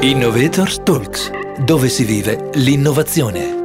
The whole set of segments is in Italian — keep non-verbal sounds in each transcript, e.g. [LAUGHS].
Innovators Talks, dove si vive l'innovazione.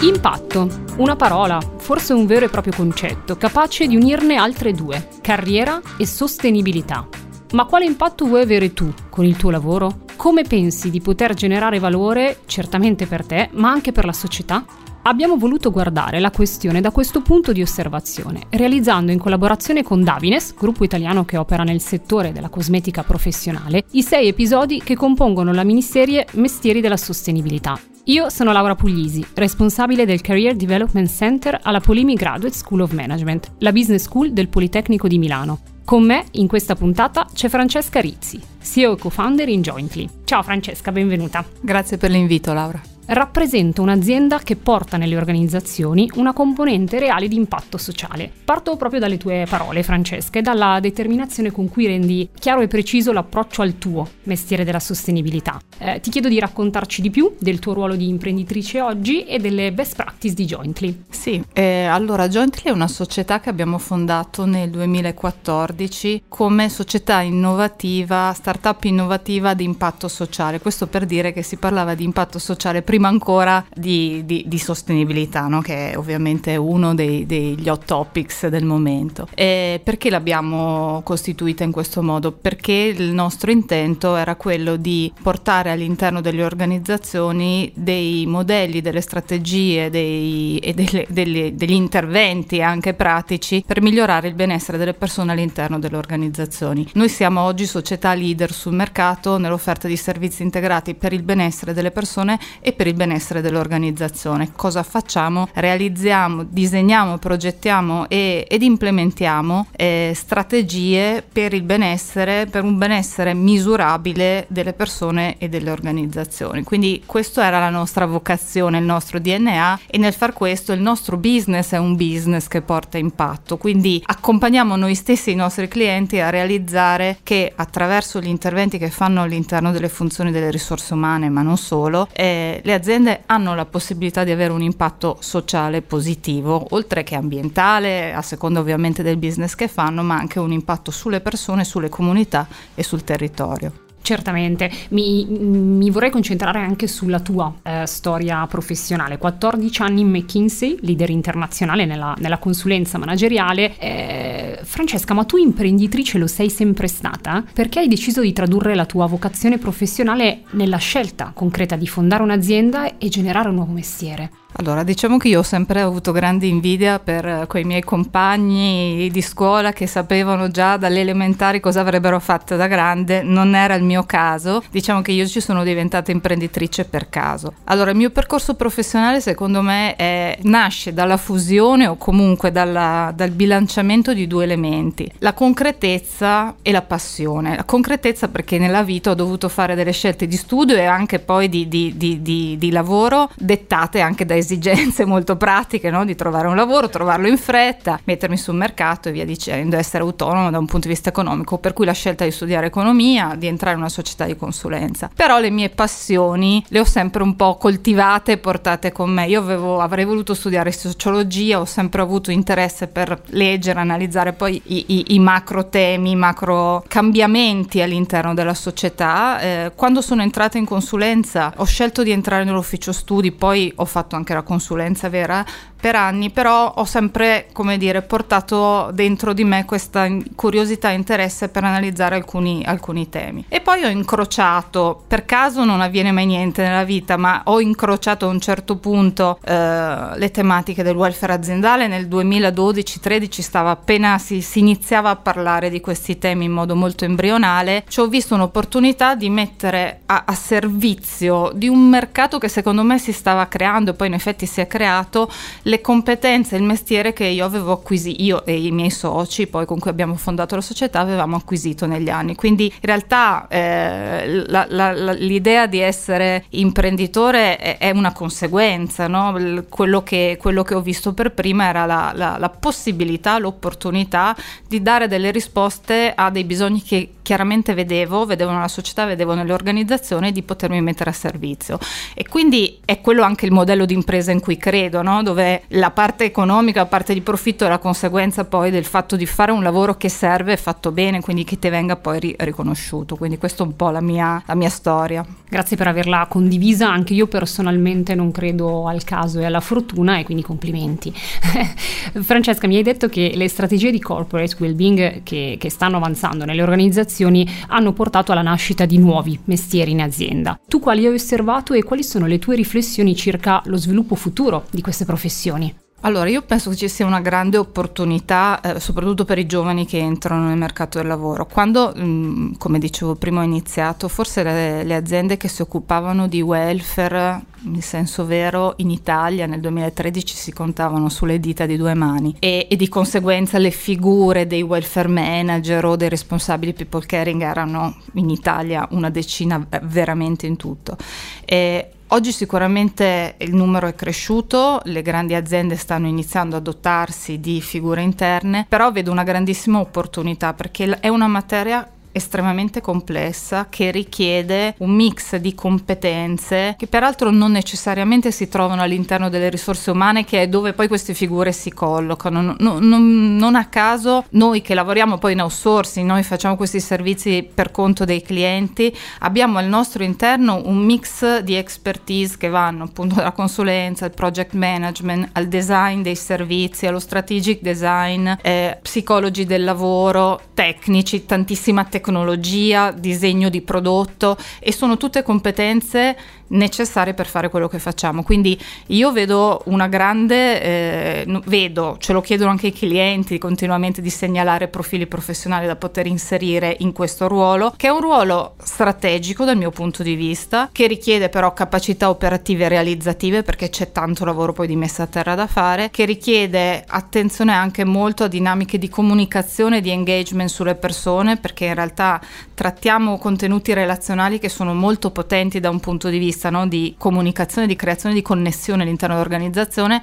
Impatto, una parola, forse un vero e proprio concetto, capace di unirne altre due, carriera e sostenibilità. Ma quale impatto vuoi avere tu con il tuo lavoro? Come pensi di poter generare valore, certamente per te, ma anche per la società? Abbiamo voluto guardare la questione da questo punto di osservazione, realizzando in collaborazione con Davines, gruppo italiano che opera nel settore della cosmetica professionale, i sei episodi che compongono la miniserie Mestieri della sostenibilità. Io sono Laura Puglisi, responsabile del Career Development Center alla Polimi Graduate School of Management, la business school del Politecnico di Milano. Con me in questa puntata c'è Francesca Rizzi, CEO e co-founder in Jointly. Ciao Francesca, benvenuta. Grazie per l'invito Laura rappresenta un'azienda che porta nelle organizzazioni una componente reale di impatto sociale. Parto proprio dalle tue parole, Francesca, e dalla determinazione con cui rendi chiaro e preciso l'approccio al tuo mestiere della sostenibilità. Eh, ti chiedo di raccontarci di più del tuo ruolo di imprenditrice oggi e delle best practice di Jointly. Sì, eh, allora Jointly è una società che abbiamo fondato nel 2014 come società innovativa, startup innovativa di impatto sociale. Questo per dire che si parlava di impatto sociale prima prima ancora di, di, di sostenibilità, no? che è ovviamente uno dei, degli hot topics del momento. E perché l'abbiamo costituita in questo modo? Perché il nostro intento era quello di portare all'interno delle organizzazioni dei modelli, delle strategie dei, e delle, delle, degli interventi anche pratici per migliorare il benessere delle persone all'interno delle organizzazioni. Noi siamo oggi società leader sul mercato nell'offerta di servizi integrati per il benessere delle persone e per il benessere dell'organizzazione. Cosa facciamo? Realizziamo, disegniamo, progettiamo e, ed implementiamo eh, strategie per il benessere, per un benessere misurabile delle persone e delle organizzazioni. Quindi questa era la nostra vocazione, il nostro DNA e nel far questo il nostro business è un business che porta impatto. Quindi accompagniamo noi stessi i nostri clienti a realizzare che attraverso gli interventi che fanno all'interno delle funzioni delle risorse umane, ma non solo, eh, le aziende hanno la possibilità di avere un impatto sociale positivo, oltre che ambientale, a seconda ovviamente del business che fanno, ma anche un impatto sulle persone, sulle comunità e sul territorio. Certamente, mi, mi, vorrei concentrare anche sulla tua eh, storia professionale. 14 anni in McKinsey, leader internazionale nella, nella consulenza manageriale. Eh, Francesca, ma tu imprenditrice lo sei sempre stata? Perché hai deciso di tradurre la tua vocazione professionale nella scelta concreta di fondare un'azienda e generare un nuovo mestiere? Allora, diciamo che io ho sempre avuto grande invidia per quei miei compagni di scuola che sapevano già dalle elementari cosa avrebbero fatto da grande, non era il mio caso, diciamo che io ci sono diventata imprenditrice per caso. Allora, il mio percorso professionale secondo me è, nasce dalla fusione o comunque dalla, dal bilanciamento di due elementi, la concretezza e la passione. La concretezza perché nella vita ho dovuto fare delle scelte di studio e anche poi di, di, di, di lavoro dettate anche dai esigenze molto pratiche, no? di trovare un lavoro, trovarlo in fretta, mettermi sul mercato e via dicendo, essere autonomo da un punto di vista economico, per cui la scelta di studiare economia, di entrare in una società di consulenza. Però le mie passioni le ho sempre un po' coltivate e portate con me. Io avevo, avrei voluto studiare sociologia, ho sempre avuto interesse per leggere, analizzare poi i, i, i macro temi, i macro cambiamenti all'interno della società. Eh, quando sono entrata in consulenza ho scelto di entrare nell'ufficio studi, poi ho fatto anche anche la consulenza vera per anni, però ho sempre, come dire, portato dentro di me questa curiosità e interesse per analizzare alcuni, alcuni temi. E poi ho incrociato, per caso non avviene mai niente nella vita, ma ho incrociato a un certo punto eh, le tematiche del welfare aziendale. Nel 2012-13 stava appena si, si iniziava a parlare di questi temi in modo molto embrionale. Ci ho visto un'opportunità di mettere a, a servizio di un mercato che secondo me si stava creando e poi in effetti si è creato le competenze il mestiere che io avevo acquisito, io e i miei soci, poi con cui abbiamo fondato la società, avevamo acquisito negli anni. Quindi in realtà eh, la, la, la, l'idea di essere imprenditore è, è una conseguenza, no? quello, che, quello, che, ho visto per prima era la, possibilità, l'opportunità di dare delle risposte a dei bisogni che chiaramente vedevo, vedevo nella società, vedevo nelle organizzazioni di potermi mettere a servizio. E quindi è quello anche il modello di impresa in cui credo, no? dove la parte economica, la parte di profitto è la conseguenza poi del fatto di fare un lavoro che serve, fatto bene, quindi che ti venga poi ri- riconosciuto. Quindi questa è un po' la mia, la mia storia. Grazie per averla condivisa, anche io personalmente non credo al caso e alla fortuna e quindi complimenti. [LAUGHS] Francesca, mi hai detto che le strategie di corporate well-being che, che stanno avanzando nelle organizzazioni hanno portato alla nascita di nuovi mestieri in azienda. Tu quali hai osservato e quali sono le tue riflessioni circa lo sviluppo futuro di queste professioni? Allora, io penso che ci sia una grande opportunità, eh, soprattutto per i giovani che entrano nel mercato del lavoro. Quando, mh, mm, come dicevo prima, ho iniziato, forse le, le, aziende che si occupavano di welfare, in senso vero, in Italia nel 2013 si contavano sulle dita di due mani e, e di conseguenza le figure dei welfare manager o dei responsabili people caring erano in Italia una decina eh, veramente in tutto. E Oggi sicuramente il numero è cresciuto, le grandi aziende stanno iniziando a dotarsi di figure interne, però vedo una grandissima opportunità perché è una materia estremamente complessa che richiede un mix di competenze che peraltro non necessariamente si trovano all'interno delle risorse umane che è dove poi queste figure si collocano. Non, non, non a caso noi che lavoriamo poi in outsourcing, noi facciamo questi servizi per conto dei clienti, abbiamo al nostro interno un mix di expertise che vanno appunto dalla consulenza, al project management, al design dei servizi, allo strategic design, eh, psicologi del lavoro, tecnici, tantissima tecnologia tecnologia, disegno di prodotto e sono tutte competenze necessarie per fare quello che facciamo. Quindi io vedo una grande, eh, vedo, ce lo chiedono anche i clienti continuamente di segnalare profili professionali da poter inserire in questo ruolo, che è un ruolo strategico dal mio punto di vista, che richiede però capacità operative e realizzative perché c'è tanto lavoro poi di messa a terra da fare, che richiede attenzione anche molto a dinamiche di comunicazione, di engagement sulle persone, perché in realtà trattiamo contenuti relazionali che sono molto potenti da un punto di vista no, di comunicazione, di creazione di connessione all'interno dell'organizzazione.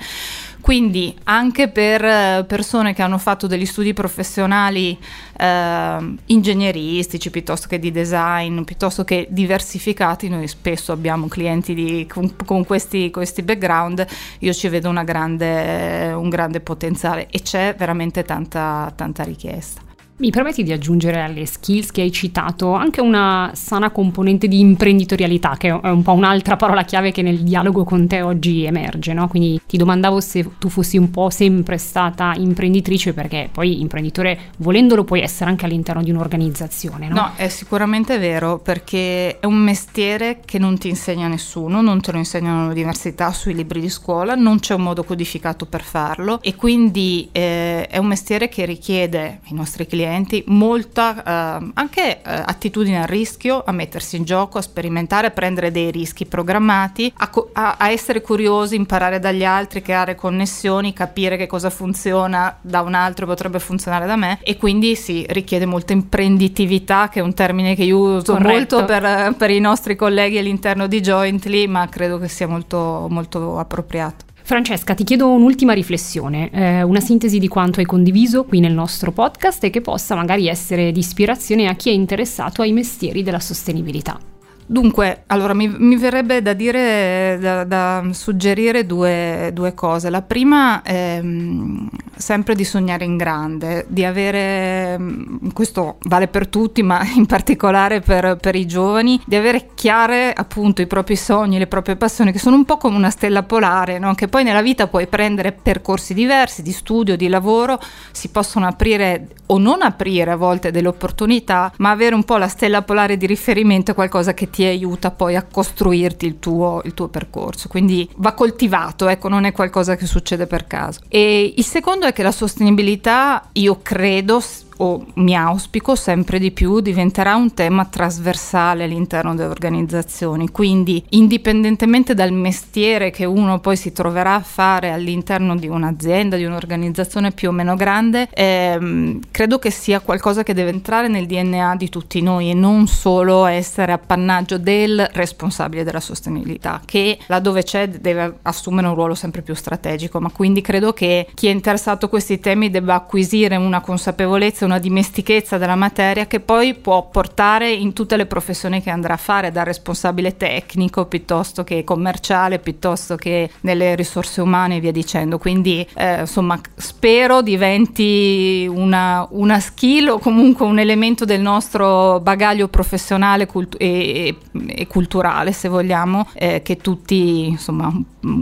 Quindi anche per eh, persone che hanno fatto degli studi professionali eh, ingegneristici piuttosto che di design, piuttosto che diversificati, noi spesso abbiamo clienti di, con, con questi, questi, background, io ci vedo grande, un grande potenziale e c'è veramente tanta, tanta richiesta. Mi permetti di aggiungere alle skills che hai citato anche una sana componente di imprenditorialità, che è un po' un'altra parola chiave che nel dialogo con te oggi emerge, no? Quindi ti domandavo se tu fossi un po' sempre stata imprenditrice, perché poi imprenditore volendolo puoi essere anche all'interno di un'organizzazione, no? No, è sicuramente vero, perché è un mestiere che non ti insegna nessuno, non te lo insegnano all'università, sui libri di scuola, non c'è un modo codificato per farlo e quindi eh, è un mestiere che richiede i nostri clienti clienti molta eh, anche eh, attitudine al rischio, a mettersi in gioco, a sperimentare, a prendere dei rischi programmati, a, co- a, a essere curiosi, imparare dagli altri, creare connessioni, capire che cosa funziona da un altro potrebbe funzionare da me e quindi si richiede molta imprenditività che è un termine che io uso Corretto. molto per, per i nostri colleghi all'interno di Jointly ma credo che sia molto, molto appropriato. Francesca, ti chiedo un'ultima riflessione, eh, una sintesi di quanto hai condiviso qui nel nostro podcast e che possa magari essere di ispirazione a chi è interessato ai mestieri della sostenibilità. Dunque, allora mi, mi verrebbe da dire, da, da suggerire due, due, cose. La prima è mm, sempre di sognare in grande, di avere, mm, questo vale per tutti, ma [LAUGHS] in particolare per, per, i giovani, di avere chiare appunto i propri sogni, le proprie passioni, che sono un po' come una stella polare, no? che poi nella vita puoi prendere percorsi diversi di studio, di lavoro, si possono aprire o non aprire a volte delle opportunità, ma avere un po' la stella polare di riferimento è qualcosa che ti aiuta poi a costruirti il tuo, il tuo percorso. Quindi va coltivato, ecco, non è qualcosa che succede per caso. E il secondo è che la sostenibilità, io credo, o mi auspico sempre di più diventerà un tema trasversale all'interno delle organizzazioni, quindi indipendentemente dal mestiere che uno poi si troverà a fare all'interno di un'azienda, di un'organizzazione più o meno grande, ehm, credo che sia qualcosa che deve entrare nel DNA di tutti noi e non solo essere appannaggio del responsabile della sostenibilità, che laddove c'è deve assumere un ruolo sempre più strategico, ma quindi credo che chi è interessato a questi temi debba acquisire una consapevolezza forse una dimestichezza della materia che poi può portare in tutte le professioni che andrà a fare, da responsabile tecnico piuttosto che commerciale, piuttosto che nelle risorse umane e via dicendo. Quindi eh, insomma spero diventi una, una, skill o comunque un elemento del nostro bagaglio professionale cult- e, e, culturale, se vogliamo, eh, che tutti insomma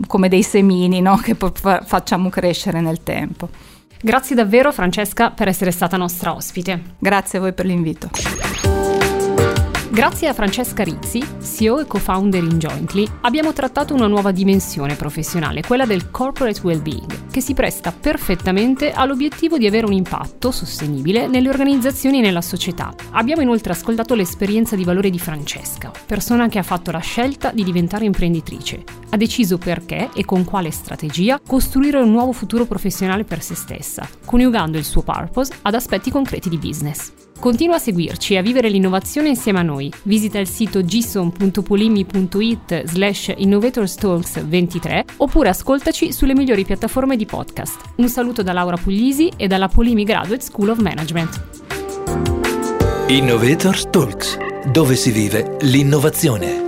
come dei semini no? [LAUGHS] che facciamo crescere nel tempo. Grazie davvero Francesca per essere stata nostra ospite. Grazie a voi per l'invito. Grazie a Francesca Rizzi, CEO e co-founder in Jointly, abbiamo trattato una nuova dimensione professionale, quella del corporate well-being, che si presta perfettamente all'obiettivo di avere un impatto sostenibile nelle organizzazioni e nella società. Abbiamo inoltre ascoltato l'esperienza di valore di Francesca, persona che ha fatto la scelta di diventare imprenditrice. Ha deciso perché e con quale strategia costruire un nuovo futuro professionale per se stessa, coniugando il suo purpose ad aspetti concreti di business. Continua a seguirci e a vivere l'innovazione insieme a noi. Visita il sito gison.polimi.it slash innovatorstalks23 oppure ascoltaci sulle migliori piattaforme di podcast. Un saluto da Laura Puglisi e dalla Polimi Graduate School of Management. Innovators Talks, dove si vive l'innovazione.